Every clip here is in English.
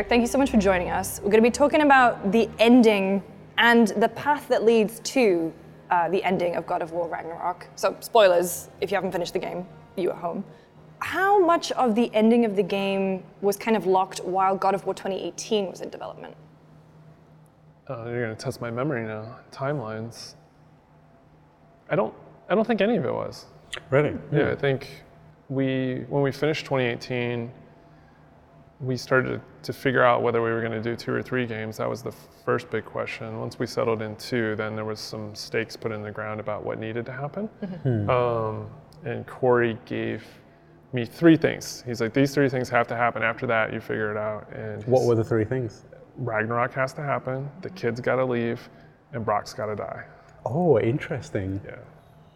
Eric, thank you so much for joining us. We're going to be talking about the ending and the path that leads to uh, the ending of God of War Ragnarok. So, spoilers if you haven't finished the game, you at home. How much of the ending of the game was kind of locked while God of War 2018 was in development? Uh, you're going to test my memory now. Timelines. I don't. I don't think any of it was. Really? Yeah, I think we when we finished 2018, we started to figure out whether we were going to do two or three games. That was the first big question. Once we settled in two, then there was some stakes put in the ground about what needed to happen. Um, and Corey gave me three things. He's like, these three things have to happen. After that, you figure it out. And What were the three things? Ragnarok has to happen. The kids got to leave, and Brok's got to die. Oh, interesting. Yeah.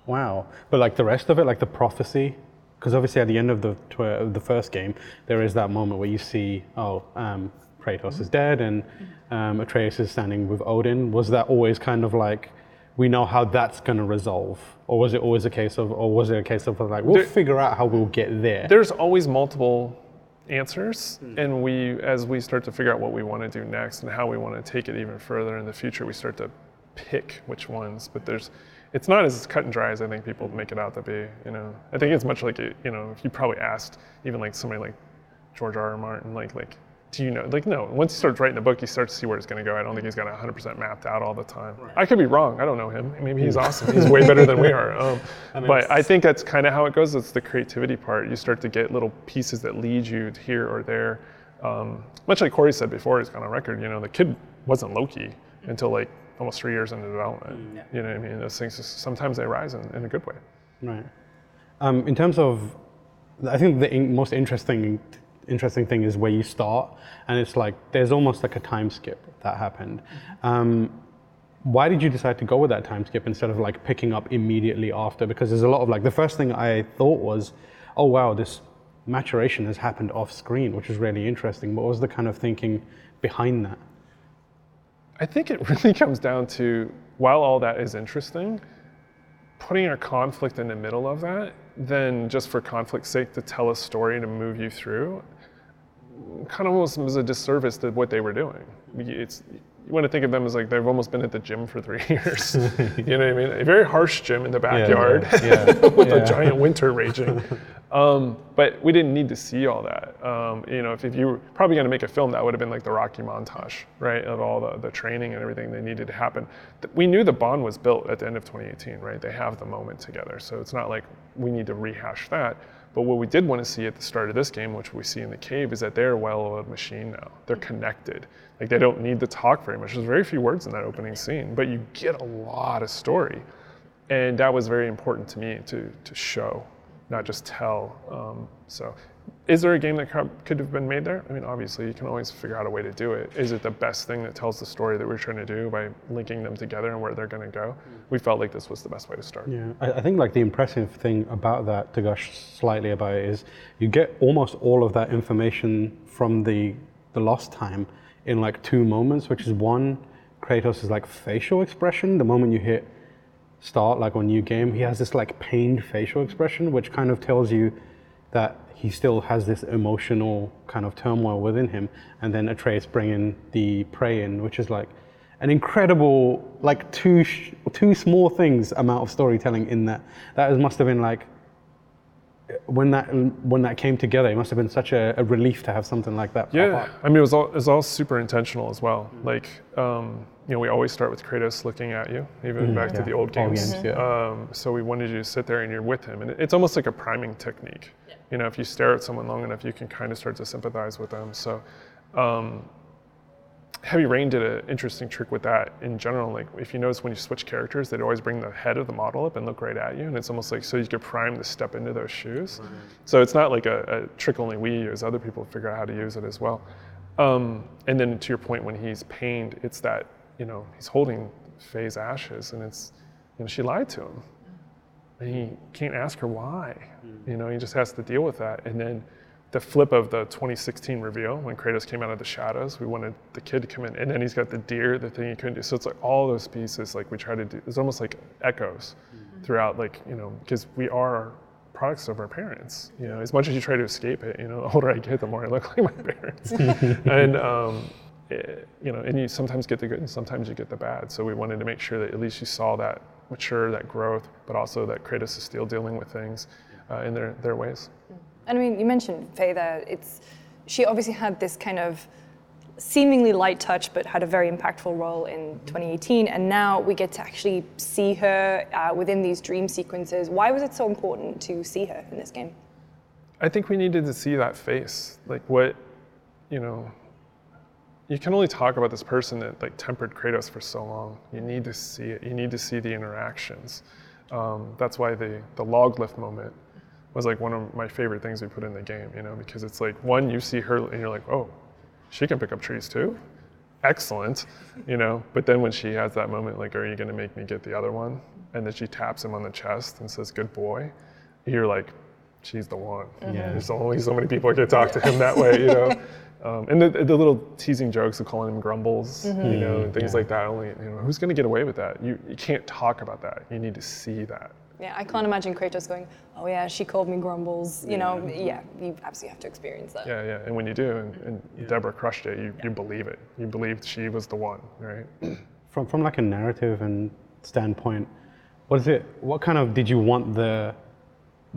Wow. But like the rest of it, like the prophecy, because obviously at the end of the tw- the first game, there is that moment where you see, oh, um, Kratos is dead and um, Atreus is standing with Odin. Was that always kind of like, we know how that's going to resolve, or was it always a case of, or was it a case of like, we'll There- figure out how we'll get there? There's always multiple answers, and we, as we start to figure out what we want to do next and how we want to take it even further in the future, we start to pick which ones. But there's, it's not as cut and dry as I think people make it out to be. You know, I think it's much like you know, if you probably asked even like somebody like George R. R. Martin, like like. Do you know? Like, no. Once he starts writing the book, he starts to see where it's going to go. I don't think he's got 100% mapped out all the time. I could be wrong. I don't know him. Maybe he's awesome. He's way better than we are. Um, but I think that's kind of how it goes. It's the creativity part. You start to get little pieces that lead you to here or there. Um, much like Corey said before, he's gone on record. You know, the kid wasn't Loki until like almost three years into development. You know what I mean? Those things just, sometimes they rise in, in a good way. Right. Um, in terms of, I think the in- most interesting interesting thing is where you start, and it's like there's almost like a time skip that happened. Um, why did you decide to go with that time skip instead of like picking up immediately after? Because there's a lot of like the first thing I thought was, oh wow, this maturation has happened off screen, which is really interesting. What was the kind of thinking behind that? I think it really comes down to while all that is interesting, putting a conflict in the middle of that, then just for conflict's sake to tell a story to move you through, kind of almost was a disservice to what they were doing. It's you want to think of them as like they've almost been at the gym for three years. you know what I mean? A very harsh gym in the backyard yeah, with yeah. a giant winter raging. Um, but we didn't need to see all that. Um, you know, if, if you were probably going to make a film, that would have been like the Rocky montage, right, of all the, the training and everything that needed to happen. We knew the bond was built at the end of 2018, right? They have the moment together, so it's not like we need to rehash that. But what we did want to see at the start of this game, which we see in the cave, is that they're a well-oiled machine now. They're connected. Like they don't need to talk very much. There's very few words in that opening scene, but you get a lot of story, and that was very important to me to to show, not just tell. Um, so, is there a game that could have been made there? I mean, obviously, you can always figure out a way to do it. Is it the best thing that tells the story that we're trying to do by linking them together and where they're going to go? Mm. We felt like this was the best way to start. Yeah, I, I think like the impressive thing about that, to gush slightly about it, is you get almost all of that information from the the lost time in like two moments, which is one, Kratos' like facial expression. The moment you hit start, like on new game, he has this like pained facial expression, which kind of tells you that he still has this emotional kind of turmoil within him. And then Atreus bringing the prey in, which is like an incredible, like two sh- two small things amount of storytelling in that. That is, must have been like when that when that came together. It must have been such a, a relief to have something like that. pop Yeah, up. I mean, it was all it was all super intentional as well. Like, um, you know, we always start with Kratos looking at you, even back to the old All games. games, yeah. um, so we wanted you to sit there and you're with him, and it's almost like a priming technique. You know, if you stare at someone long enough, you can kind of start to sympathize with them. So. Um, Heavy Rain did an interesting trick with that in general. Like, if you notice when you switch characters, they'd always bring the head of the model up and look right at you, and it's almost like so you could prime to step into those shoes. So it's not like a, a trick only we use; other people figure out how to use it as well. Um, and then to your point, when he's pained, it's that you know he's holding Faye's ashes, and it's you know she lied to him, and he can't ask her why. Hmm. You know, he just has to deal with that, and then the flip of the 2016 reveal when Kratos came out of the shadows. We wanted the kid to come in, and then he's got the deer, the thing he couldn't do. So it's like all those pieces, like we try to do. It's almost like echoes hmm. throughout, like you know, because we are products of our parents. You know, as much as you try to escape it, you know, the older I get, the more I look like my parents. and um, it, you know, and you sometimes get the good and sometimes you get the bad. So we wanted to make sure that at least you saw that mature, that growth, but also that Kratos is still dealing with things uh, in their, their ways. And I mean, you mentioned Faye there. It's she obviously had this kind of seemingly light touch, but had a very impactful role in 2018. And now we get to actually see her uh, within these dream sequences. Why was it so important to see her in this game? I think we needed to see that face, like what, you know. You can only talk about this person that like tempered Kratos for so long. You need to see it. You need to see the interactions. Um, that's why the the log lift moment was like one of my favorite things we put in the game. You know, because it's like one, you see her and you're like, oh, she can pick up trees too. Excellent, you know. But then when she has that moment, like, are you going to make me get the other one? And then she taps him on the chest and says, "Good boy." You're like, she's the one. Yeah. There's only so many people that can talk to him that way, you know. Um, and the, the little teasing jokes of calling him grumbles, you know, and things Yeah. like that. Only, you know, who's going to get away with that? You, you can't talk about that. You need to see that. Yeah, I can't imagine Kratos going, "Oh yeah, she called me grumbles." You know, yeah, you absolutely have to experience that. Yeah, yeah. And when you do, and, and Deborah crushed it, you, you believe it. You believed she was the one, right? From from like a narrative and standpoint, what is it? What kind of did you want the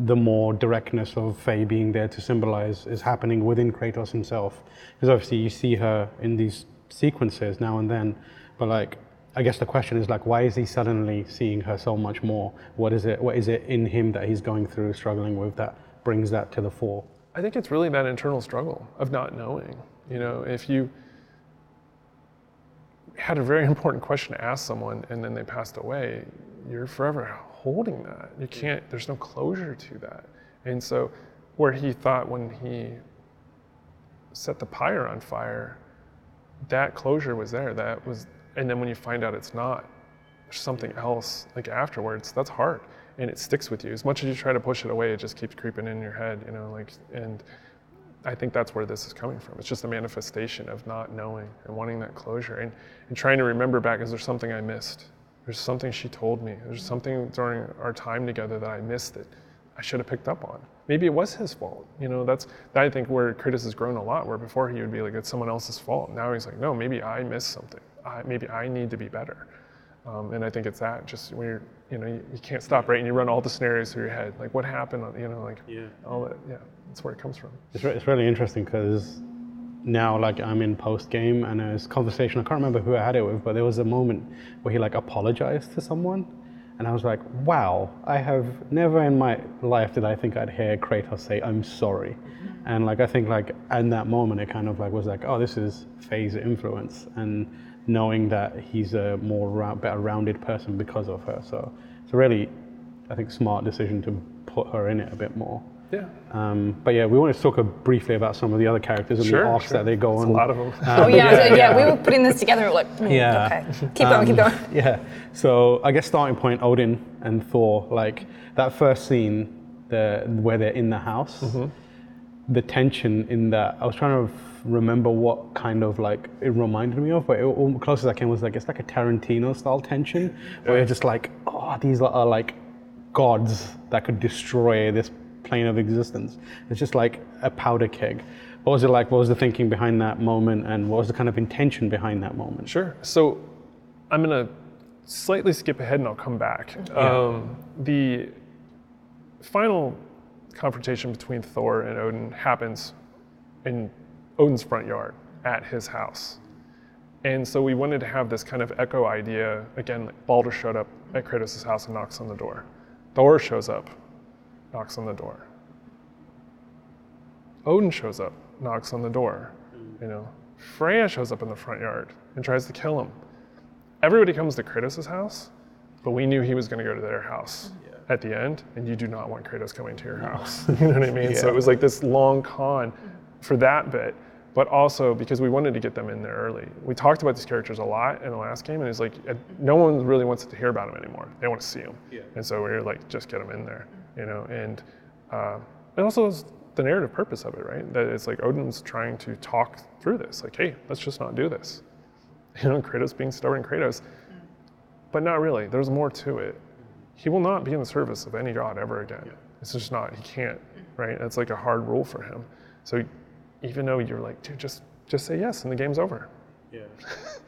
the more directness of Faye being there to symbolize is happening within Kratos himself? Because obviously you see her in these sequences now and then, but like I guess the question is like, why is he suddenly seeing her so much more? What is it? What is it in him that he's going through, struggling with, that brings that to the fore? I think it's really that internal struggle of not knowing. You know, if you had a very important question to ask someone and then they passed away, you're forever holding that. You mm. can't, there's no closure to that. And so, where he thought when he set the pyre on fire, that closure was there. That was, and then when you find out it's not, there's something mm. else like afterwards. That's hard, and it sticks with you. As much as you try to push it away, it just keeps creeping in your head. You know, like and. I think that's where this is coming from. It's just a manifestation of not knowing and wanting that closure and, and trying to remember back is there something I missed? There's something she told me. There's something during our time together that I missed that I should have picked up on. Maybe it was his fault. You know, that's that I think where Kratos has grown a lot, where before he would be like, it's someone else's fault. Now he's like, no, maybe I missed something. I, maybe I need to be better. Um, and I think it's that just when you're, you know, you, you can't stop, right? And you run all the scenarios through your head. Like, what happened? You know, like, Yeah. all that. Yeah, that's where it comes from. It's, re- it's really interesting because now like I'm in post game and there's conversation. I can't remember who I had it with, but there was a moment where he like apologized to someone, and I was like, wow, I have never in my life did I think I'd hear Kratos say I'm sorry, and like I think like in that moment it kind of like was like, oh, this is Faye's influence and knowing that he's a more rou- better rounded person because of her. So it's a really, I think, smart decision to put her in it a bit more. Yeah. Um, but yeah, we want to talk a, briefly about some of the other characters and Sure, the arcs sure. that they go It's on. a lot of them. Oh yeah, yeah, so, yeah, yeah. We were putting this together. We're like, mm, Yeah. okay, keep going, keep Um, going. Yeah. So I guess starting point, Odin and Thor, like that first scene, the where they're in the house, Mm-hmm. the tension in that. I was trying to remember what kind of like it reminded me of, but it, all closest I came was like it's like a Tarantino style tension, where you're just like, oh, these are like gods that could destroy this plane of existence. It's just like a powder keg. What was it like? What was the thinking behind that moment, and what was the kind of intention behind that moment? Sure. So I'm going to slightly skip ahead and I'll come back. Um, the final confrontation between Thor and Odin happens in Odin's front yard at his house. And so we wanted to have this kind of echo idea. Again, like Baldur showed up at Kratos' house and knocks on the door. Thor shows up, knocks on the door. Odin shows up, knocks on the door. Hmm. You know, Freya shows up in the front yard and tries to kill him. Everybody comes to Kratos' house, but we knew he was going to go to their house at the end, and you do not want Kratos coming to your house. you know what I mean? So it was like this long con hmm. for that bit, but also because we wanted to get them in there early. We talked about these characters a lot in the last game, and it's like no one really wants to hear about them anymore. They want to see them, and so we were like, just get them in there, hmm. You know. And uh, it also is the narrative purpose of it, right? That it's like Odin's trying to talk through this, like, hey, let's just not do this. You know, Kratos being stubborn Kratos, but not really. There's more to it. He will not be in the service of any god ever again. It's just not. He can't, right? That's like a hard rule for him. So even though you're like, dude, just just say yes, and the game's over. Yeah.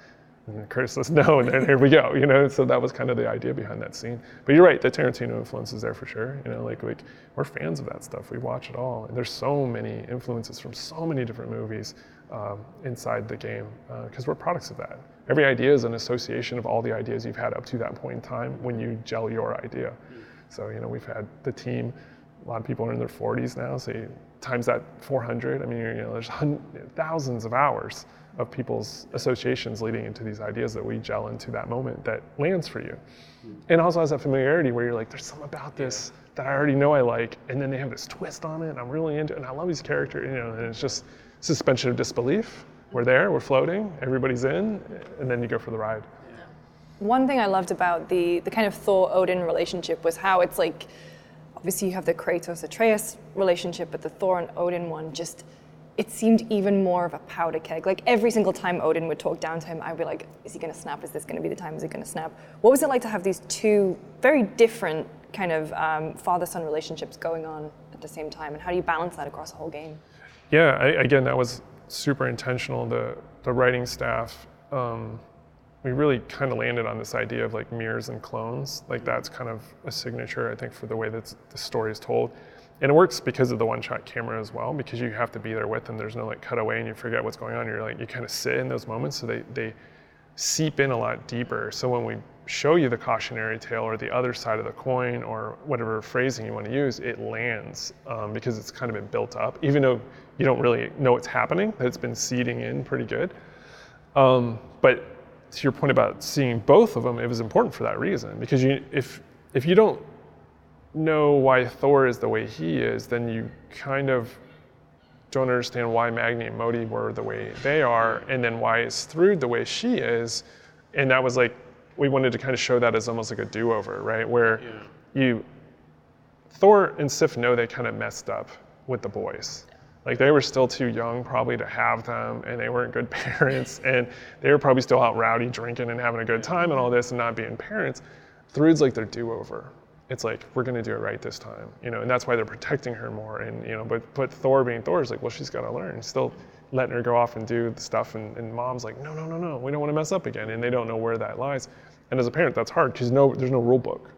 Kratos says no, and then here we go. You know, so that was kind of the idea behind that scene. But you're right, the Tarantino influence is there for sure. You know, like like we're fans of that stuff. We watch it all, and there's so many influences from so many different movies um, inside the game because we're products of that. Every idea is an association of all the ideas you've had up to that point in time when you gel your idea. So you know, we've had the team. A lot of people are in their 40s now, so you, times that 400. I mean, you know, there's hun- thousands of hours of people's associations leading into these ideas that we gel into that moment that lands for you. Hmm. And also has that familiarity where you're like, there's something about this that I already know I like, and then they have this twist on it, and I'm really into it, and I love these characters, you know, and it's just suspension of disbelief. We're there, we're floating, everybody's in, and then you go for the ride. One thing I loved about the the kind of Thor Odin relationship was how it's like obviously you have the Kratos Atreus relationship, but the Thor and Odin one just it seemed even more of a powder keg. Like every single time Odin would talk down to him, I'd be like, is he gonna snap? Is this gonna be the time? Is he gonna snap? What was it like to have these two very different kind of um, father-son relationships going on at the same time? And how do you balance that across the whole game? Yeah, I, again, that was super intentional. The the writing staff, um, we really kind of landed on this idea of like mirrors and clones. Like that's kind of a signature, I think, for the way that the story is told. And it works because of the one-shot camera as well, because you have to be there with them. There's no like cutaway and you forget what's going on. You're like you kind of sit in those moments, so they they seep in a lot deeper. So when we show you the cautionary tale or the other side of the coin or whatever phrasing you want to use, it lands um, because it's kind of been built up, even though you don't really know what's happening, that it's been seeding in pretty good. Um, but to your point about seeing both of them, it was important for that reason because you, if if you don't know why Thor is the way he is, then you kind of don't understand why Magni and Modi were the way they are, and then why is Thrud the way she is. And that was like, we wanted to kind of show that as almost like a do over, right? Where you, Thor and Sif know they kind of messed up with the boys. Like they were still too young probably to have them, and they weren't good parents, and they were probably still out rowdy drinking and having a good time and all this and not being parents. Thrud's like their do over it's like we're going to do it right this time you know and that's why they're protecting her more and you know but but thor being thor is like well she's got to learn still letting her go off and do the stuff and, and mom's like no no no no we don't want to mess up again and they don't know where that lies. And as a parent that's hard because no there's no rule book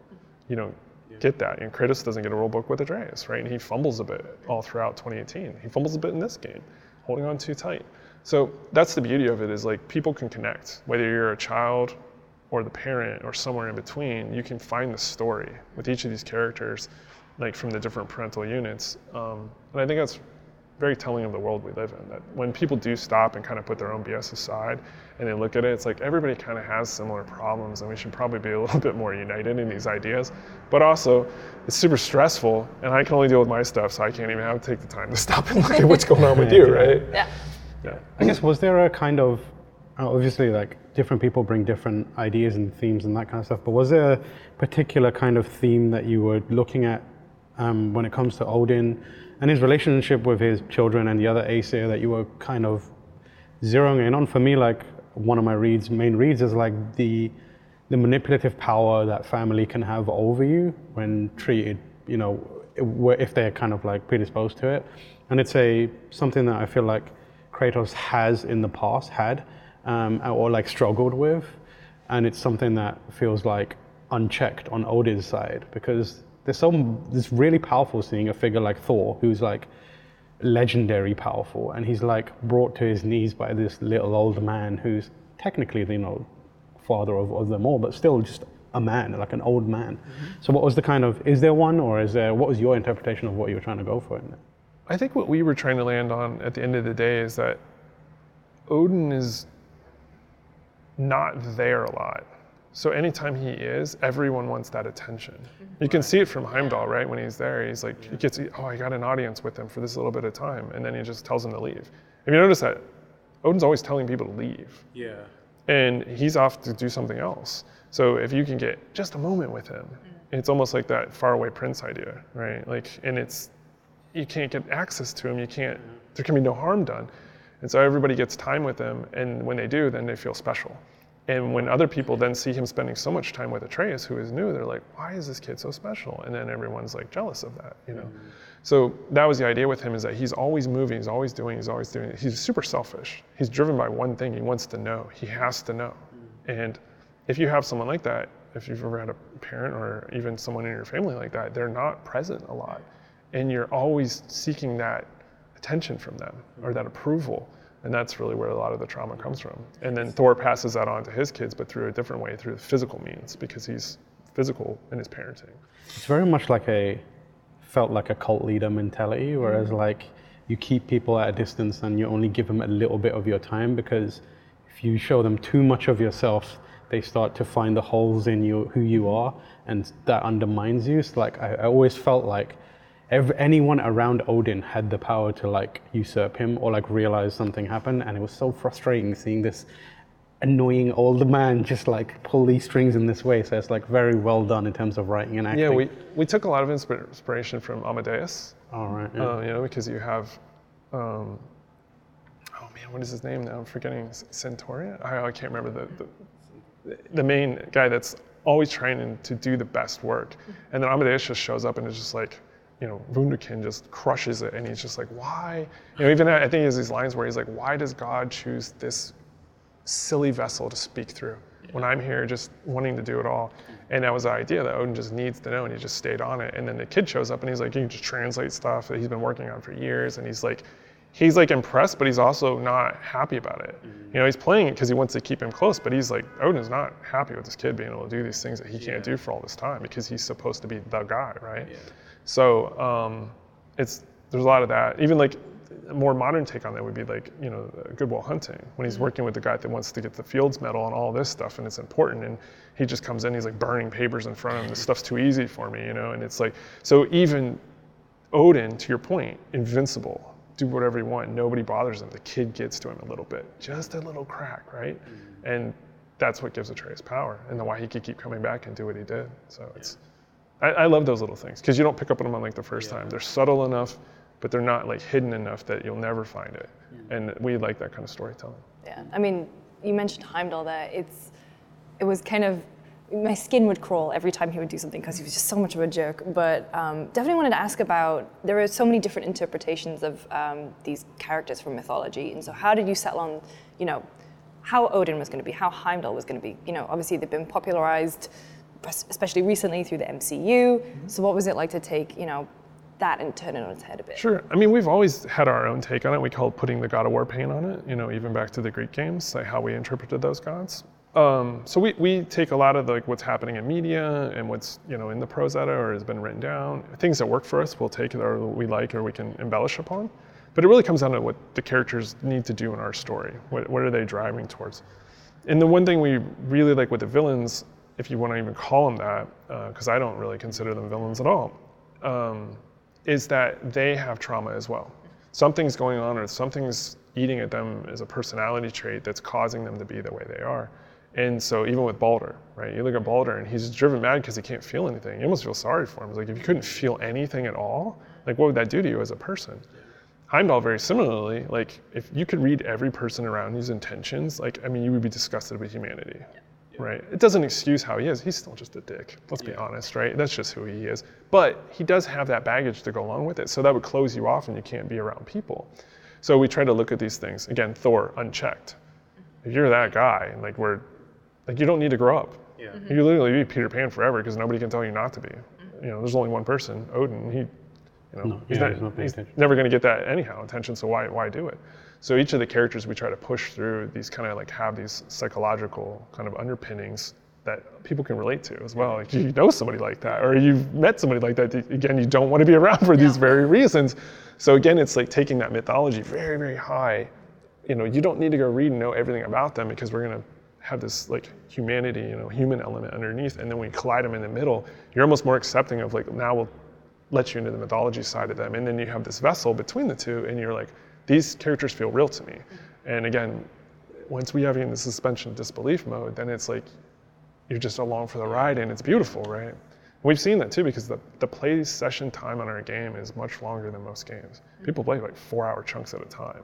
you don't get that and kratos doesn't get a rule book with atreus right and he fumbles a bit all throughout 2018 he fumbles a bit in this game holding on too tight. So that's the beauty of it is like people can connect whether you're a child or the parent or somewhere in between, you can find the story with each of these characters, like from the different parental units. Um, and I think that's very telling of the world we live in. That when people do stop and kind of put their own BS aside and they look at it, it's like everybody kind of has similar problems, and we should probably be a little bit more united in these ideas. But also, it's super stressful, and I can only deal with my stuff, so I can't even have to take the time to stop and look at what's going on with you, right? Yeah. Yeah. I guess was there a kind of obviously like different people bring different ideas and themes and that kind of stuff. But was there a particular kind of theme that you were looking at um, when it comes to Odin and his relationship with his children and the other Aesir that you were kind of zeroing in on? For me, like one of my reads, main reads, is like the the manipulative power that family can have over you when treated, you know, if they're kind of like predisposed to it. And it's a something that I feel like Kratos has in the past had um, or like struggled with, and it's something that feels like unchecked on Odin's side because there's some this really powerful seeing a figure like Thor who's like legendary powerful, and he's like brought to his knees by this little old man who's technically you know father of, of them all, but still just a man, like an old man. Mm-hmm. So what was the kind of is there one or is there what was your interpretation of what you were trying to go for in there? I think what we were trying to land on at the end of the day is that Odin is not there a lot. So anytime he is, everyone wants that attention. You can see it from Heimdall, right? When he's there, he's like, he gets, oh, I got an audience with him for this little bit of time, and then he just tells him to leave. If you notice that, Odin's always telling people to leave. Yeah. And he's off to do something else. So if you can get just a moment with him, mm. it's almost like that faraway prince idea, right? Like, and it's, you can't get access to him. You can't, mm. there can be no harm done. And so everybody gets time with him, and when they do, then they feel special. And when other people then see him spending so much time with Atreus, who is new, they're like, why is this kid so special? And then everyone's like jealous of that, you know? Mm-hmm. So that was the idea with him is that he's always moving, he's always doing, he's always doing. He's super selfish. He's driven by one thing. He wants to know. He has to know. Mm-hmm. And if you have someone like that, if you've ever had a parent or even someone in your family like that, they're not present a lot. And you're always seeking that attention from them or mm-hmm. that approval. And that's really where a lot of the trauma comes from. And then Thor passes that on to his kids, but through a different way, through physical means, because he's physical in his parenting. It's very much like a felt like a cult leader mentality, whereas mm-hmm. like you keep people at a distance and you only give them a little bit of your time because if you show them too much of yourself, they start to find the holes in you who you are, and that undermines you. So like I, I always felt like every, anyone around Odin had the power to like usurp him or like realize something happened, and it was so frustrating seeing this annoying old man just like pull these strings in this way. So it's like very well done in terms of writing and acting. Yeah, we, we took a lot of inspi- inspiration from Amadeus, All right. Yeah. uh, you know, because you have, um, oh man, what is his name now? I'm forgetting. S- Centauria? I, I can't remember the, the, the main guy that's always trying to do the best work. And then Amadeus just shows up and is just like, you know, Wunderkind just crushes it. And he's just like, why? You know, even I think he has these lines where he's like, why does God choose this silly vessel to speak through when I'm here just wanting to do it all. And that was the idea that Odin just needs to know and he just stayed on it. And then the kid shows up and he's like, you can just translate stuff that he's been working on for years. And he's like, he's like impressed, but he's also not happy about it. Mm-hmm. You know, he's playing it because he wants to keep him close, but he's like, Odin's not happy with this kid being able to do these things that he can't do for all this time because he's supposed to be the guy, right? So um, it's there's a lot of that. Even like a more modern take on that would be like you know Good Will Hunting when he's working with the guy that wants to get the Fields Medal and all this stuff and it's important and he just comes in he's like burning papers in front of him this stuff's too easy for me you know and it's like so even Odin to your point invincible do whatever you want nobody bothers him the kid gets to him a little bit just a little crack right? And that's what gives Atreus power and then why he could keep coming back and do what he did so it's I, I love those little things because you don't pick up on them on like the first time. They're subtle enough, but they're not like hidden enough that you'll never find it. And we like that kind of storytelling. Yeah, I mean, you mentioned Heimdall That It's, it was kind of, my skin would crawl every time he would do something because he was just so much of a jerk. But um, definitely wanted to ask about, there are so many different interpretations of um, these characters from mythology. And so how did you settle on, you know, how Odin was going to be, how Heimdall was going to be? You know, obviously they've been popularized, especially recently through the MCU. So what was it like to take, you know, that and turn it on its head a bit? Sure. I mean, we've always had our own take on it. We call it putting the God of War paint on it, you know, even back to the Greek games, like how we interpreted those gods. Um, so we, we take a lot of like what's happening in media and what's you know in the prose or has been written down, things that work for us, we'll take or we like or we can embellish upon. But it really comes down to what the characters need to do in our story. What, what are they driving towards? And the one thing we really like with the villains, if you want to even call them that, because I don't really consider them villains at all, um, is that they have trauma as well. Something's going on or something's eating at them as a personality trait that's causing them to be the way they are. And so even with Baldur, right? You look at Baldur and he's driven mad because he can't feel anything. You almost feel sorry for him. It's like if you couldn't feel anything at all, like what would that do to you as a person? Heimdall, very similarly, like if you could read every person around you's intentions, like I mean, you would be disgusted with humanity, right? It doesn't excuse how he is. He's still just a dick. Let's be honest, right? That's just who he is. But he does have that baggage to go along with it, so that would close you off, and you can't be around people. So we try to look at these things again. Thor, unchecked. If you're that guy, like we're, like you don't need to grow up. Yeah. Mm-hmm. You literally be Peter Pan forever because nobody can tell you not to be. You know, there's only one person, Odin. He, you know, No, he's, yeah, not, he's not paying never going to get that anyhow attention. So why why do it? So each of the characters we try to push through these kind of like have these psychological kind of underpinnings that people can relate to as well. Like you know somebody like that, or you've met somebody like that. Again, you don't want to be around for these very reasons. So again, it's like taking that mythology very very high. You know, you don't need to go read and know everything about them because we're gonna have this like humanity, you know, human element underneath, and then we collide them in the middle. You're almost more accepting of like now we'll let you into the mythology side of them, and then you have this vessel between the two, and you're like, these characters feel real to me. And again, once we have you in the suspension of disbelief mode, then it's like you're just along for the ride, and it's beautiful, right? We've seen that too because the, the play session time on our game is much longer than most games. Mm-hmm. People play like four hour chunks at a time.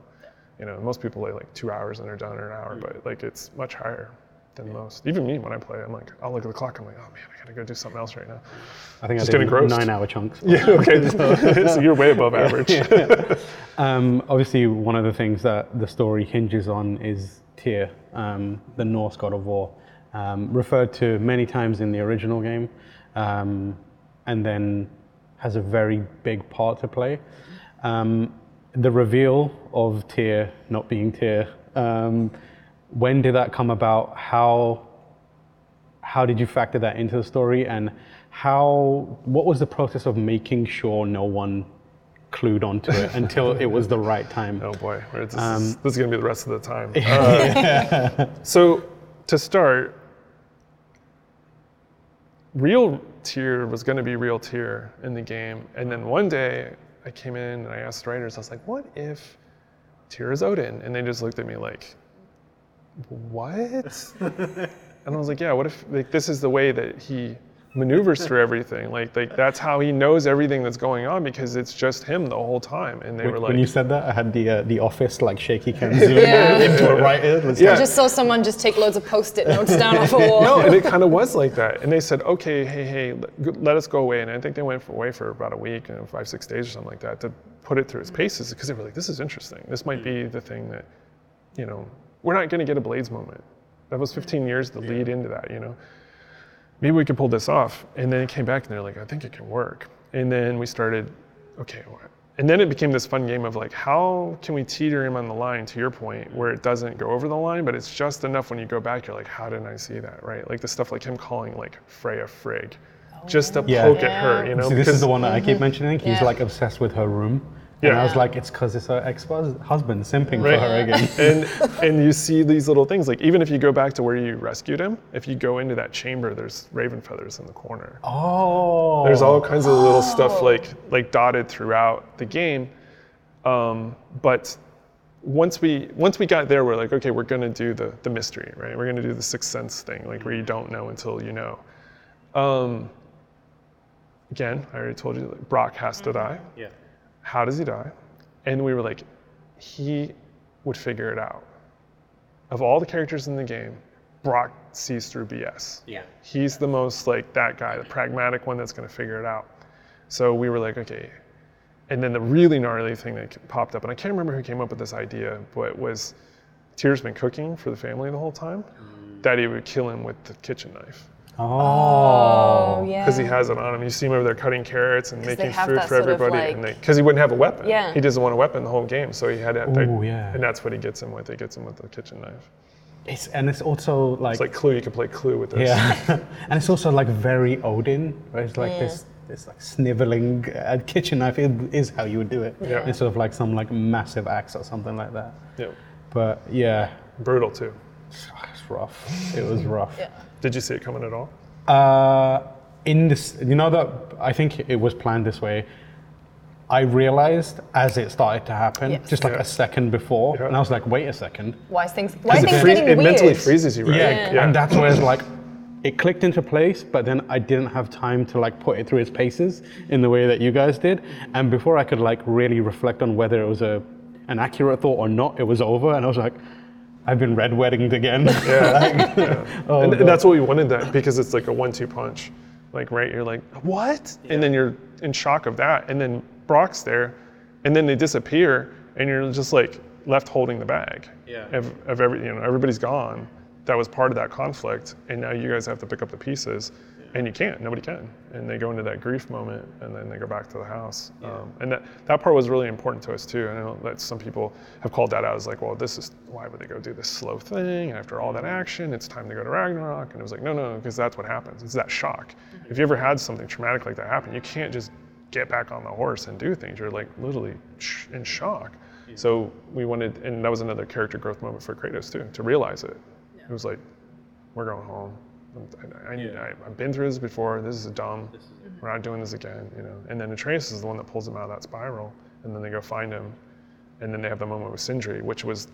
You know, most people play like two hours and they're done in an hour, mm. but like it's much higher than most. Even me, when I play, I'm like, I'll look at the clock. I'm like, oh man, I gotta go do something else right now. I think Just I did nine-hour chunks. Yeah. Okay. so you're way above average. Um, obviously, one of the things that the story hinges on is Tyr, um, the Norse god of war, um, referred to many times in the original game, um, and then has a very big part to play. Um, the reveal of Tyr not being Tyr, um, when did that come about? How how did you factor that into the story and how what was the process of making sure no one clued onto it until it was the right time Oh boy, this, Um, is, this is gonna be the rest of the time. Uh, so to start, real Tyr was gonna be real Tyr in the game, and then one day I came in and I asked the writers, I was like, "What if Tyr is Odin?" And they just looked at me like, "What?" and I was like, "Yeah, what if like this is the way that he." maneuvers through everything like like that's how he knows everything that's going on because it's just him the whole time and they when, were like when you said that i had the uh, the office like shaky cam zoom Yeah. into a writer It was Yeah. I just saw someone just take loads of post-it notes down off a wall. no, and it kind of was like that. And they said, okay, hey, hey, let- let us go away. And I think they went away for about a week, you know, five, six days or something like that, to put it through its paces because they were like, this is interesting. This might be the thing that, you know, we're not going to get a Blades moment. That was 15 years to lead into that, you know. Maybe we could pull this off. And then it came back and they're like, I think it can work. And then we started, okay, what? And then it became this fun game of like, how can we teeter him on the line, to your point, where it doesn't go over the line, but it's just enough when you go back, you're like, how didn't I see that, right? Like the stuff like him calling like Freya Frigg, just to Yeah. poke at her, you know? See, this is because- the one that I keep mentioning. He's Mm-hmm. Yeah. like obsessed with her room. And Yeah. I was like, it's because it's her ex-husband simping Right. for her again. and and you see these little things like even if you go back to where you rescued him, if you go into that chamber, there's raven feathers in the corner. Oh. There's all kinds of little stuff like like dotted throughout the game. Um, but once we once we got there, we're like, okay, we're gonna do the the mystery, right? We're gonna do the sixth sense thing, like where you don't know until you know. Um, again, I already told you that Brok has to die. Yeah. How does he die? And we were like, he would figure it out. Of all the characters in the game, Brok sees through BS. Yeah. He's the most like that guy, the pragmatic one that's going to figure it out. So we were like, okay. And then the really gnarly thing that popped up, and I can't remember who came up with this idea, but was Tyr's been cooking for the family the whole time. Mm. Daddy would kill him with the kitchen knife Oh, yeah. because he has it on him. You see him over there cutting carrots and making food for sort of, everybody, and like- because he wouldn't have a weapon. Yeah. He doesn't want a weapon the whole game, so he had to. Ooh, yeah. And that's what he gets him with. He gets him with the kitchen knife. It's, and it's also like, It's like Clue. You can play Clue with this. yeah, and it's also like very Odin, where it's like this, this like sniveling uh, kitchen knife is, is how you would do it Yeah. instead of like some like massive axe or something like that. Yeah. But yeah, Brutal too. it's rough. It was rough. Did you see it coming at all? Uh, in this, you know that I think it was planned this way. I realized as it started to happen, Yes. just like Yeah. a second before, Yeah. and I was like, wait a second. Why is things? Why are It, things free- getting it weird? mentally freezes you, right? Yeah, and that's where it's like it clicked into place, but then I didn't have time to like put it through its paces in the way that you guys did. And before I could like really reflect on whether it was a an accurate thought or not, it was over, and I was like, I've been red weddinged again. Yeah. yeah. Oh, and, God. and that's what we wanted that because it's like a one-two punch. Like right, you're like, what? And then you're in shock of that, and then Brok's there, and then they disappear, and you're just like left holding the bag. Yeah. Of, of every, you know, everybody's gone. That was part of that conflict, and now you guys have to pick up the pieces, and you can't. Nobody can. And they go into that grief moment, and then they go back to the house. Um, and that that part was really important to us too. I know that some people have called that out as like, well, this is why would they go do this slow thing and after all that action? It's time to go to Ragnarok. And it was like, no, no, because that's what happens. It's that shock. If you ever had something traumatic like that happen, you can't just get back on the horse and do things. You're like literally sh- in shock. So we wanted, and that was another character growth moment for Kratos too, to realize it. It was like, we're going home. I, I, I, I've been through this before. This is dumb. We're not doing this again, you know. And then Atreus is the one that pulls him out of that spiral, and then they go find him, and then they have the moment with Sindri, which was,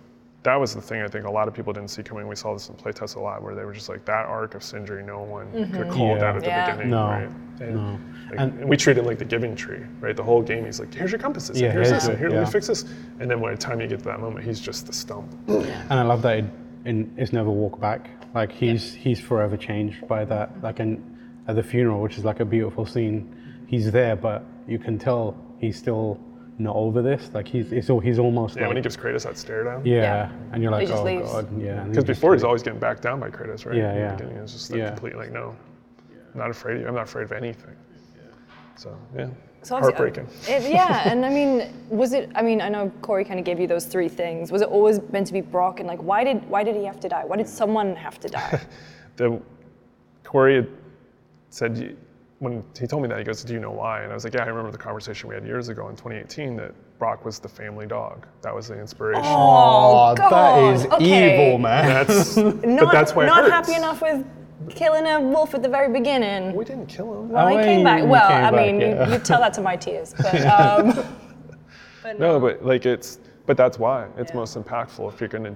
that was the thing I think a lot of people didn't see coming. We saw this in playtest a lot, where they were just like that arc of Sindri, no one could mm-hmm. have called Yeah. that at the Yeah. beginning, No. right? And, No. like, And- and we treat him like the giving tree, right? The whole game, he's like, here's your compasses, Yeah, and here's here's this, and it, here, let me fix this. And then by the time you get to that moment, he's just the stump. And I love that it, and it's never walk back. Like he's he's forever changed by that. Mm-hmm. Like in at the funeral, which is like a beautiful scene, he's there, but you can tell he's still not over this. Like he's it's all he's almost Yeah, like when he gives Kratos that stare down. yeah, Yeah. and you're like oh leaves. god, yeah. and he Because just before he's always getting backed down by Kratos, right? Yeah, In the yeah. beginning, it's just like Yeah. completely like, no, I'm not afraid of you. I'm not afraid of anything. So yeah, So obviously- uh, heartbreaking. It, yeah, and I mean, was it? I mean, I know Corey kind of gave you those three things. Was it always meant to be Brok? And like, why did why did he have to die? Why did someone have to die? the Corey had said when he told me that he goes, "Do you know why?" And I was like, "Yeah, I remember the conversation we had years ago in 2018 that Brok was the family dog. That was the inspiration. Oh, that God. is Okay. evil, man. That's not but that's why it not hurts. happy enough with killing a wolf at the very beginning. We didn't kill him. Well, he Oh, came back. Well, came I back, mean, yeah. you, you tell that to my tears, but um, but No, but like it's, but that's why it's most impactful. If you're gonna,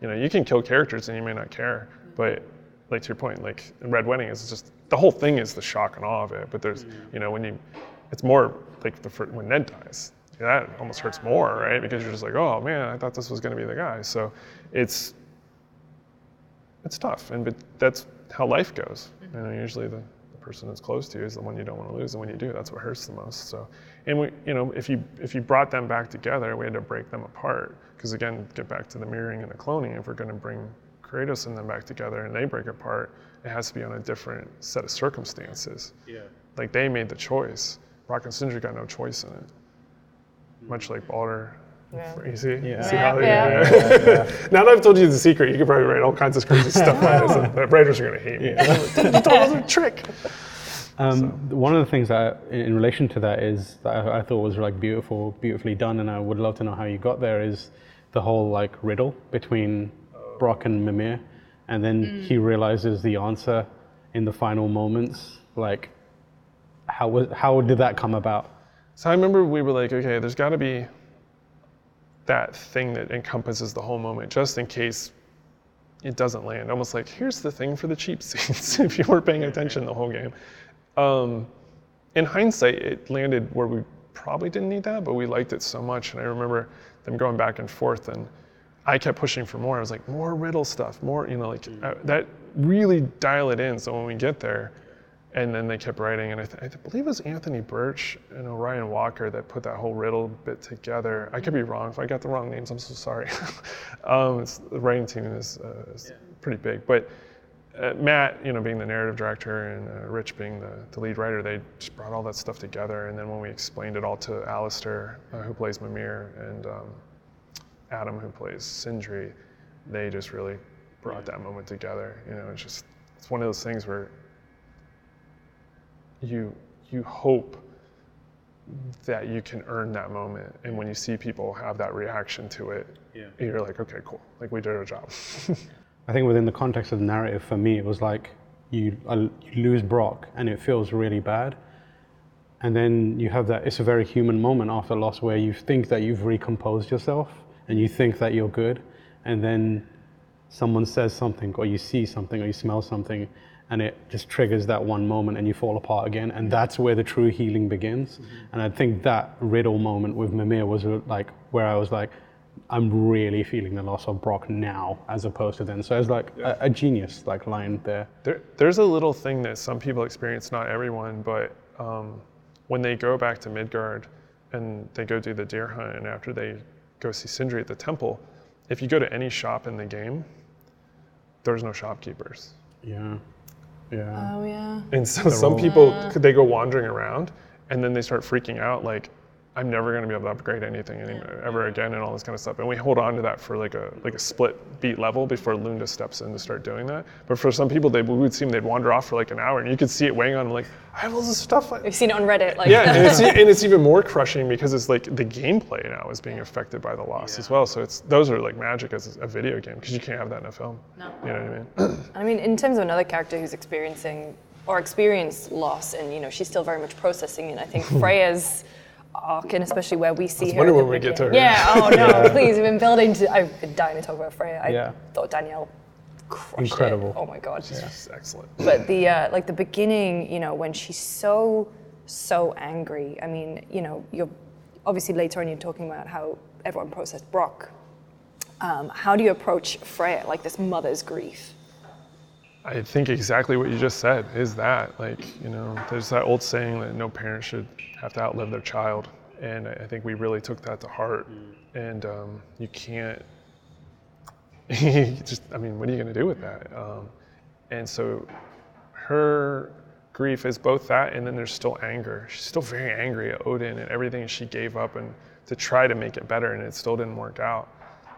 you know, you can kill characters and you may not care, but like to your point, like Red Wedding is just the whole thing is the shock and awe of it. But there's, you know, when you, it's more like the fir- when Ned dies, that almost hurts more, right? Because you're just like, oh man, I thought this was gonna be the guy. So, it's, it's tough, and but that's how life goes. You know, usually the, the person that's close to you is the one you don't want to lose, and when you do, that's what hurts the most. So, and we, you know, if you if you brought them back together, we had to break them apart because again, get back to the mirroring and the cloning. If we're going to bring Kratos and them back together, and they break apart, it has to be on a different set of circumstances. Yeah. Like they made the choice. Brok and Sindri got no choice in it. Much like Baldur. Yeah. You see? Yeah. See how they- Yeah. now that I've told you the secret, you could probably write all kinds of crazy stuff on this. The writers are going to hate me. you told us a trick. Um, One of the things that, in in relation to that, is that I, I thought was like beautiful, beautifully done, and I would love to know how you got there. Is the whole like riddle between Brok and Mimir, and then he realizes the answer in the final moments. Like, how was how did that come about? So I remember we were like, okay, there's got to be that thing that encompasses the whole moment, just in case it doesn't land. Almost like, here's the thing for the cheap seats if you weren't paying attention the whole game. Um, in hindsight, it landed where we probably didn't need that, but we liked it so much. And I remember them going back and forth, and I kept pushing for more. I was like, more riddle stuff, more, you know, like uh, that really dial it in. So when we get there, and then they kept writing, and I, th- I believe it was Anthony Burch and Orion Walker that put that whole riddle bit together. I could be wrong. If I got the wrong names, I'm so sorry. um, the writing team is, uh, is pretty big, but uh, Matt, you know, being the narrative director and uh, Rich being the, the lead writer, they just brought all that stuff together. And then when we explained it all to Alastair, uh, who plays Mimir, and um, Adam, who plays Sindri, they just really brought that moment together. You know, it's just it's one of those things where you you hope that you can earn that moment, and when you see people have that reaction to it, Yeah. you're like, okay, cool, like we did our job. I think within the context of the narrative, for me, it was like you, uh, you lose Brok and it feels really bad. And then you have that, it's a very human moment after loss where you think that you've recomposed yourself and you think that you're good. And then someone says something or you see something or you smell something and it just triggers that one moment and you fall apart again. And that's where the true healing begins. And I think that riddle moment with Mimir was uh, like where I was like, I'm really feeling the loss of Brok now, as opposed to then. So it's like a, a genius like line there. There, there's a little thing that some people experience, not everyone, but um, when they go back to Midgard and they go do the deer hunt, and after they go see Sindri at the temple, if you go to any shop in the game, there's no shopkeepers. Yeah, yeah. oh yeah. And so some people, they go wandering around, and then they start freaking out, like, I'm never going to be able to upgrade anything any, ever again, and all this kind of stuff. And we hold on to that for like a like a split beat level before Lunda steps in to start doing that. But for some people, they we would seem they'd wander off for like an hour, and you could see it weighing on them, like, I have all this stuff. I-" We've seen it on Reddit. Like, Yeah, and it's, and it's even more crushing because it's like the gameplay now is being affected by the loss as well. So it's those are like magic as a video game because you can't have that in a film. No. You know what I mean? I mean, in terms of another character who's experiencing or experienced loss, and you know, she's still very much processing it. I think Freya's arc, and especially where we see her. wonder at when we get to her. Yeah. Oh no, please. We've been building to. I've been dying to talk about Freya. I Yeah. thought Danielle crushed it. Incredible. Oh my god. It's excellent. But the uh, like the beginning, you know, when she's so so angry. I mean, you know, you're obviously later on you're talking about how everyone processed Brok Um, how do you approach Freya, like this mother's grief? I think exactly what you just said is that. Like, you know, there's that old saying that no parent should have to outlive their child. And I think we really took that to heart. And um, you can't, just, I mean, what are you going to do with that? Um, and so her grief is both that and then there's still anger. She's still very angry at Odin and everything she gave up and to try to make it better and it still didn't work out.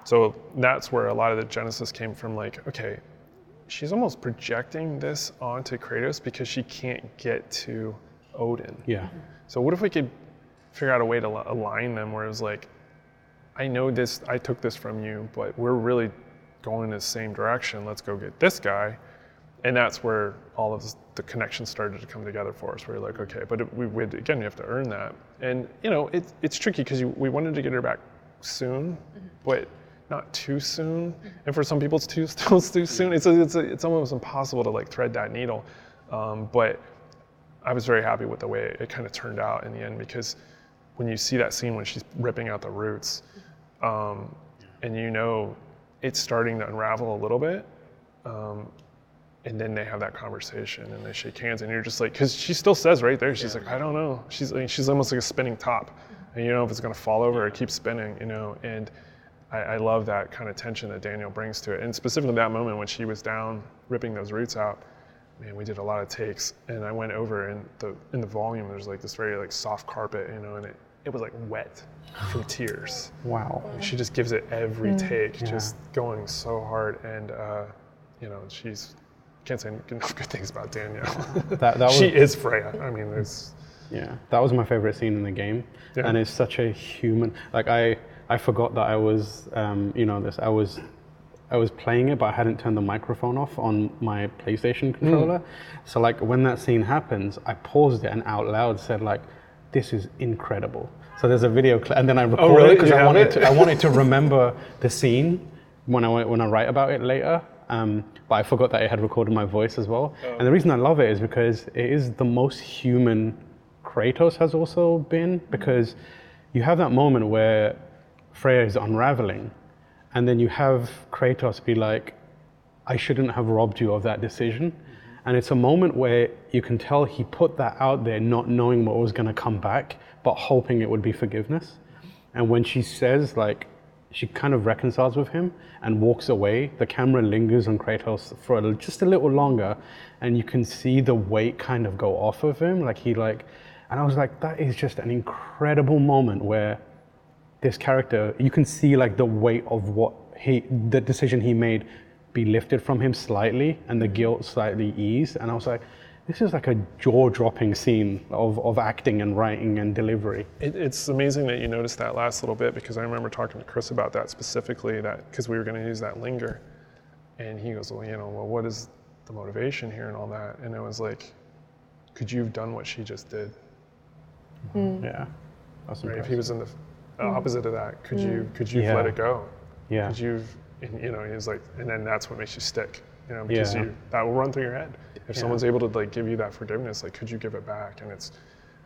So that's where a lot of the genesis came from like, okay, she's almost projecting this onto Kratos because she can't get to Odin. Yeah. So what if we could figure out a way to align them where it was like, I know this, I took this from you, but we're really going in the same direction. Let's go get this guy. And that's where all of the connections started to come together for us. Where you're like, okay, but it, we, we again, you have to earn that. And you know, it, it's tricky because we wanted to get her back soon, mm-hmm. but not too soon. And for some people, it's too still too soon. It's it's it's almost impossible to like thread that needle. Um, but I was very happy with the way it kind of turned out in the end because when you see that scene when she's ripping out the roots, um, and you know it's starting to unravel a little bit, um, and then they have that conversation and they shake hands, and you're just like, because she still says right there, she's like, I don't know. She's like, she's almost like a spinning top, and you know if it's gonna fall over or keep spinning, you know, and. I, I love that kind of tension that Danielle brings to it, and specifically that moment when she was down ripping those roots out man, we did a lot of takes, and I went over and the in the volume there's like this very like soft carpet, you know, and it it was like wet from tears. Wow. She just gives it every take, just going so hard, and uh, you know, she's can't say enough good things about Danielle. That, that was, she is Freya. I mean, there's Yeah, that was my favorite scene in the game, Yeah. and it's such a human. Like I, I forgot that I was, um, you know, this. I was, I was playing it, but I hadn't turned the microphone off on my PlayStation controller. So like when that scene happens, I paused it and out loud said like, "This is incredible." So there's a video clip, and then I recorded really? it because I wanted it? to. I wanted to remember the scene when I when I write about it later. Um, but I forgot that it had recorded my voice as well. And the reason I love it is because it is the most human Kratos has also been mm-hmm. because you have that moment where Freya is unraveling, and then you have Kratos be like, I shouldn't have robbed you of that decision. Mm-hmm. And it's a moment where you can tell he put that out there not knowing what was going to come back, but hoping it would be forgiveness. Mm-hmm. And when she says, like, she kind of reconciles with him and walks away, the camera lingers on Kratos for just a little longer, and you can see the weight kind of go off of him. Like, he, like, and I was like, that is just an incredible moment where this character, you can see like the weight of what he, the decision he made, be lifted from him slightly, and the guilt slightly eased. And I was like, this is like a jaw-dropping scene of, of acting and writing and delivery. It, it's amazing that you noticed that last little bit because I remember talking to Chris about that specifically. That because we were going to use that linger, and he goes, "Well, you know, well, what is the motivation here and all that?" And it was like, "Could you have done what she just did?" Mm. Yeah, that's Right? If he was in the the uh, mm. opposite of that, could you mm. could you Yeah. let it go? Yeah. Could you, you know, he was like, and then that's what makes you stick. You know, because Yeah. you that will run through your head. If Yeah. someone's able to like give you that forgiveness, like, could you give it back? And it's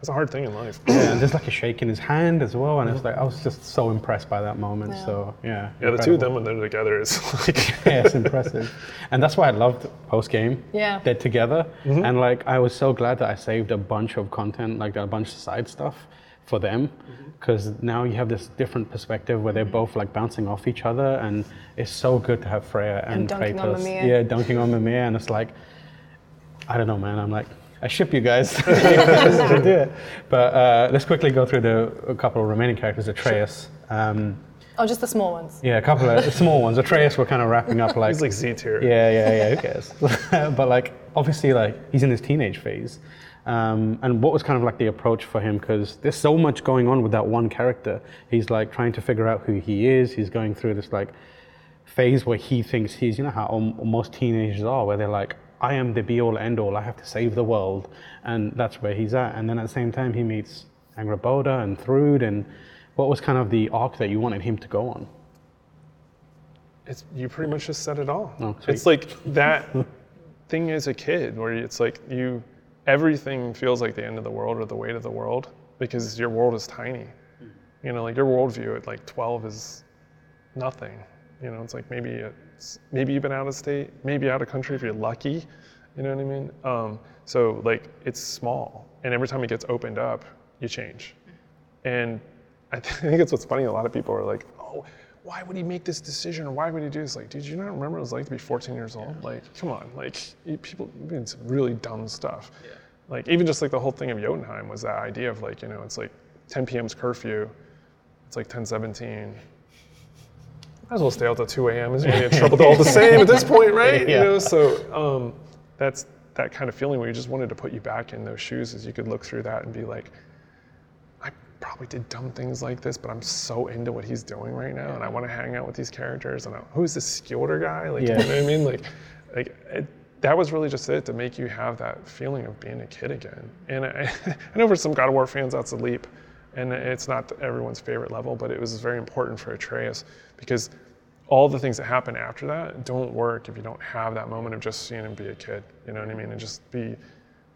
it's a hard thing in life. Yeah, and there's like a shake in his hand as well, and it's like I was just so impressed by that moment. So yeah, Yeah, the two of them when they're together is like yeah, it's impressive. And that's why I loved post game. Yeah. They're together. Mm-hmm. And like I was so glad that I saved a bunch of content, like a bunch of side stuff for them. Mm-hmm. Because now you have this different perspective where they're mm-hmm. both like bouncing off each other and it's so good to have Freya and, And dunking on Kratos. Mimir. Yeah, dunking on Mimir and it's like I don't know man, I'm like I ship you guys to do it. But uh, let's quickly go through the a couple of remaining characters. Atreus. Um, Oh, just the small ones. yeah, a couple of small ones. Atreus, we're kind of wrapping up like he's like Z tier. yeah, yeah, yeah. Who cares? but like, obviously, like he's in his teenage phase. Um, and what was kind of like the approach for him? Because there's so much going on with that one character. He's like trying to figure out who he is. He's going through this like phase where he thinks he's, you know, how most teenagers are, where they're like, I am the be all end all. I have to save the world, and that's where he's at. And then at the same time, he meets Angrboda and Thrud. And what was kind of the arc that you wanted him to go on? It's you pretty much just said it all. Oh, it's like that thing as a kid where it's like you everything feels like the end of the world or the weight of the world because your world is tiny. You know, like your worldview at like 12 is nothing. You know, it's like maybe it's, maybe you've been out of state, maybe out of country if you're lucky. You know what I mean? Um, so like it's small, and every time it gets opened up, you change. And I think it's what's funny. A lot of people are like, "Oh, why would he make this decision? Or why would he do this?" Like, did you not remember what it was like to be 14 years old? Like, come on, like people doing some really dumb stuff. Yeah. Like even just like the whole thing of Jotunheim was that idea of like you know it's like 10 p.m.'s curfew, it's like 10:17. Might as well stay out till 2 a.m. Is gonna get in trouble all the same at this point, right? You Yeah. know, so um, that's that kind of feeling where you just wanted to put you back in those shoes, as you could look through that and be like, I probably did dumb things like this, but I'm so into what he's doing right now, and I want to hang out with these characters. And I, who's this Skilder guy? Like, Yeah. you know what I mean? Like, like it, that was really just it to make you have that feeling of being a kid again. And I, I know for some God of War fans that's a leap, and it's not everyone's favorite level, but it was very important for Atreus because all the things that happen after that don't work if you don't have that moment of just seeing him be a kid. You know what I mean? And just be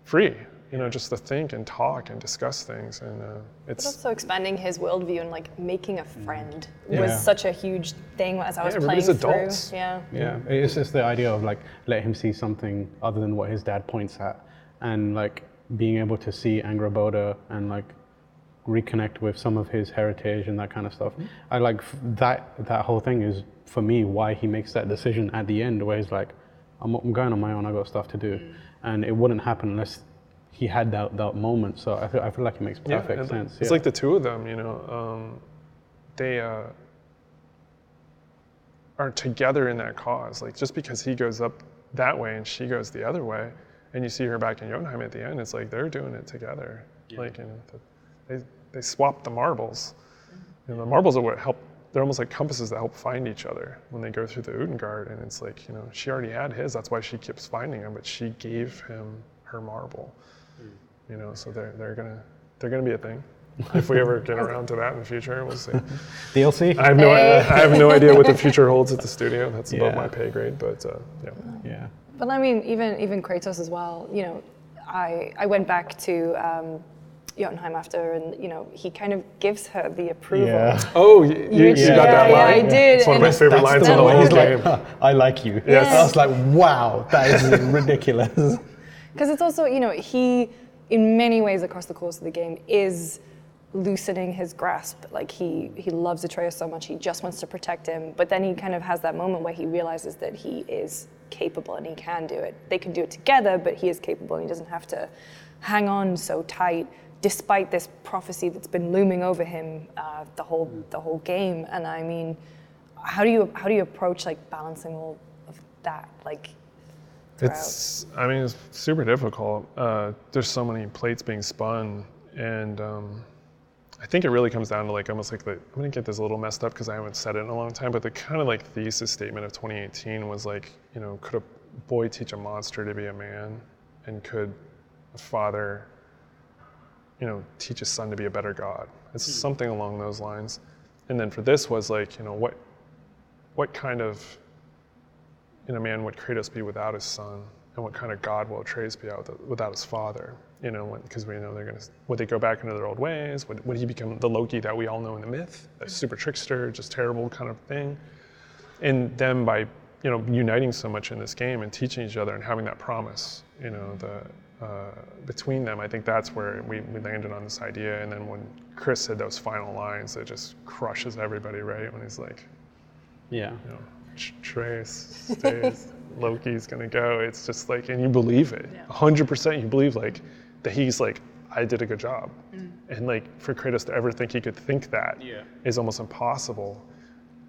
free. You know, just to think and talk and discuss things, and uh, But it's also expanding his worldview and like making a friend Yeah. was such a huge thing as I was Yeah, playing everybody's through. adults. Yeah. Yeah, it's just the idea of like let him see something other than what his dad points at, and like being able to see Angrboda and like reconnect with some of his heritage and that kind of stuff. I like that. That whole thing is for me why he makes that decision at the end, where he's like, "I'm, I'm going on my own. I got stuff to do," and it wouldn't happen unless he had that that moment. So I feel, I feel like it makes perfect and sense. It's yeah. like the two of them, you know, um, they uh, are together in that cause. Like just because he goes up that way and she goes the other way, and you see her back in Jotunheim at the end, it's like they're doing it together. Like, you know, they they swap the marbles. You know, the marbles are what help. They're almost like compasses that help find each other when they go through the Utengard. And it's like, you know, she already had his. That's why she keeps finding him. But she gave him her marble. You know, so they're they're gonna they're gonna be a thing. If we ever get around to that in the future, we'll see. DLC. I have no I have no idea what the future holds at the studio. That's above Yeah. my pay grade. But uh, yeah, yeah. But I mean, even even Kratos as well. You know, I I went back to um, Jotunheim after, and you know, he kind of gives her the approval. Yeah. Oh, you, you, you yeah, got that yeah, line? I did, It's one of my favorite lines the in the whole he's game. like, I like you. Yes. I was like, wow, that is ridiculous. Because it's also, you know, he, in many ways across the course of the game, is loosening his grasp. Like he he loves Atreus so much, he just wants to protect him. But then he kind of has that moment where he realizes that he is capable and he can do it. They can do it together, but he is capable and he doesn't have to hang on so tight, despite this prophecy that's been looming over him uh, the whole the whole game. And I mean, how do you how do you approach like balancing all of that? Like throughout? It's, I mean, it's super difficult. Uh, there's so many plates being spun, and um, I think it really comes down to like almost like the. I'm gonna get this a little messed up because I haven't said it in a long time, but the kind of like thesis statement of 2018 was like, you know, could a boy teach a monster to be a man, and could a father, you know, teach his son to be a better God? It's hmm. something along those lines. And then for this was like, you know, what, what kind of you know, man would Kratos be without his son, and what kind of God will Atreus be out without his father? You know, because we know they're gonna would they go back into their old ways? Would, would he become the Loki that we all know in the myth, a hmm. super trickster, just terrible kind of thing? And them by you know uniting so much in this game and teaching each other and having that promise, you know, the uh, between them, I think that's where we, we landed on this idea. And then when Chris said those final lines, it just crushes everybody, right? When he's like, Yeah. you know, Trace stays, Loki's gonna go. It's just like, and you believe it, hundred percent. You believe like that he's like, I did a good job, and like for Kratos to ever think he could think that is Yeah. almost impossible.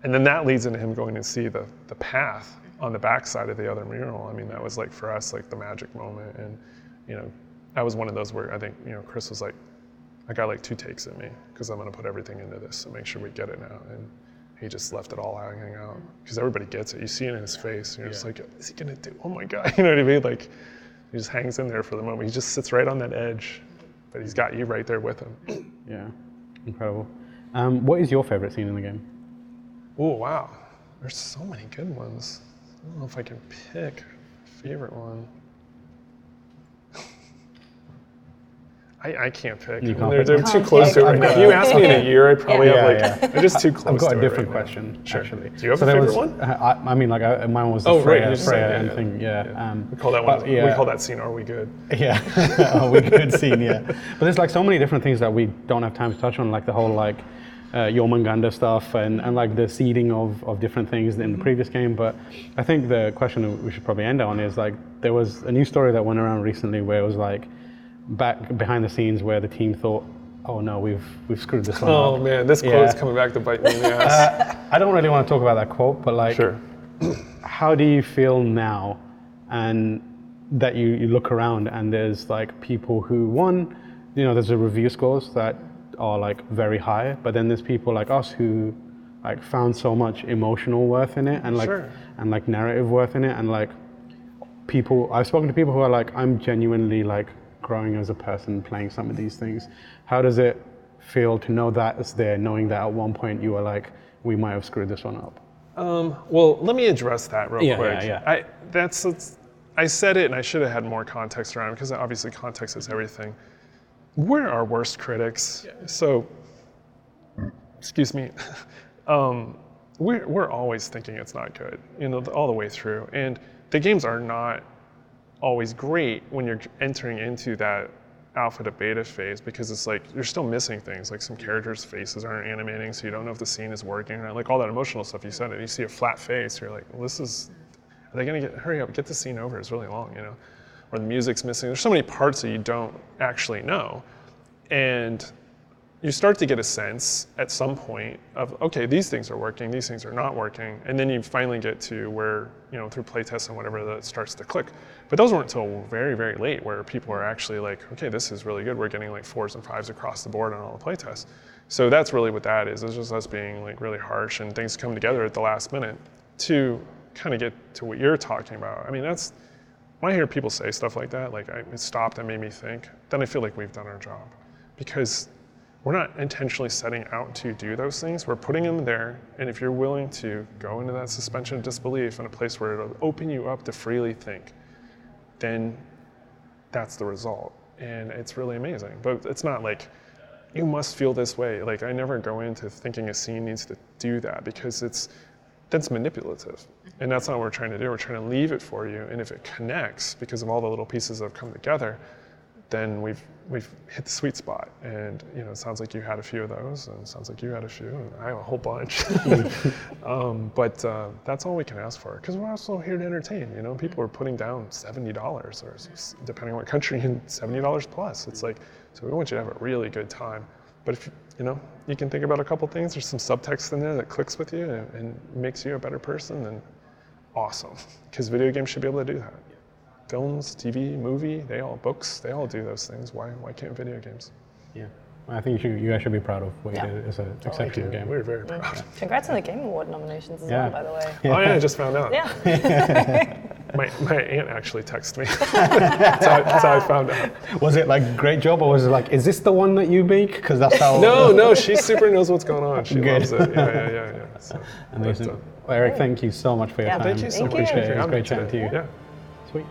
And then that leads into him going to see the the path on the backside of the other mural. I mean, that was like for us like the magic moment, and you know, I was one of those where I think you know Chris was like, I got like two takes at me because I'm gonna put everything into this and make sure we get it now. And he just left it all hanging out because everybody gets it. You see it in his face. And you're just like, is he gonna do? Oh my god! You know what I mean? Like, he just hangs in there for the moment. He just sits right on that edge, but he's got you right there with him. Yeah. Incredible. Um, what is your favorite scene in the game? Oh wow, there's so many good ones. I don't know if I can pick a favorite one. I, I can't pick. You I mean, can't they're, pick. they're too close to it right now. If you asked me in a year, I'd probably Yeah, have like yeah. they're just too close. I've got to a different right now. question, Sure. actually. Do you have So a favorite was, one? uh, I, I mean, like, I, mine was the Oh, right, Freya, you said, Freya yeah, and yeah. thing, yeah. Um, We call that one. Yeah. We call that scene. Are we good? Yeah, oh, we good scene, yeah. But there's like so many different things that we don't have time to touch on, like the whole like uh, Jormungandr stuff and, and like the seeding of, of different things in the previous game. But I think the question we should probably end on is like there was a new story that went around recently where it was like back behind the scenes where the team thought, oh no, we've we've screwed this one Oh up. Oh man, this Yeah. quote's coming back to bite me in the ass. Uh, I don't really want to talk about that quote, but like, sure. how do you feel now and that you, you look around and there's like people who one you know there's a review scores that are like very high but then there's people like us who like found so much emotional worth in it and like Sure. and like narrative worth in it and like people i've spoken to people who are like i'm genuinely like growing as a person playing some of these things how does it feel to know that it's there knowing that at one point you were like we might have screwed this one up Um, well, let me address that real Yeah, quick. yeah, yeah. I that's, that's I said it, and I should have had more context around it because obviously context is everything. We're our worst critics, so excuse me. um, we're we're always thinking it's not good, you know, all the way through, and the games are not always great when you're entering into that alpha to beta phase because it's like you're still missing things. Like some characters faces aren't animating so you don't know if the scene is working or like all that emotional stuff you said it you see a flat face you're like well, this is are they going to get hurry up get the scene over? It's really long you know? Or the music's missing. There's so many parts that you don't actually know. And you start to get a sense at some point of okay these things are working these things are not working and then you finally get to where you know through playtests and whatever that starts to click. But those weren't until very very late where people are actually like okay this is really good. We're getting like fours and fives across the board on all the playtests. So that's really what that is. It's just us being like really harsh and things come together at the last minute to kind of get to what you're talking about. I mean that's when I hear people say stuff like that, like it stopped and made me think, then I feel like we've done our job. Because we're not intentionally setting out to do those things, we're putting them there. And if you're willing to go into that suspension of disbelief in a place where it'll open you up to freely think, then that's the result. And it's really amazing. But it's not like you must feel this way. Like I never go into thinking a scene needs to do that because it's that's manipulative. And that's not what we're trying to do. We're trying to leave it for you. And if it connects because of all the little pieces that have come together, then we've we've hit the sweet spot. And you know, it sounds like you had a few of those, and it sounds like you had a few, and I have a whole bunch. um, but uh, that's all we can ask for, because we're also here to entertain. You know, people are putting down seventy dollars, or depending on what country, and seventy dollars plus. It's like, so we want you to have a really good time. But if you know, you can think about a couple things. There's some subtext in there that clicks with you and, and makes you a better person. Then awesome, because video games should be able to do that films, TV, movie, they all books, they all do those things. Why why can't video games? Yeah, I think you, should, you guys should be proud of what Yeah. you did. It's an exceptional game. We're very proud. Congrats on the Game Award nominations as Yeah. well, by the way. Oh yeah, I just found out. Yeah. My, my aunt actually texted me. that's, how, that's how I found out. Was it like great job, or was it like, is this the one that you make? Because that's how. No, no, she super knows what's going on. She Good. loves it. Yeah, yeah, yeah, yeah. So, Amazing. uh, Well, Eric, thank you so much for your Yeah, time. thank you so Thank much you. Appreciate it. It was great chatting to you. Yeah. Sweet.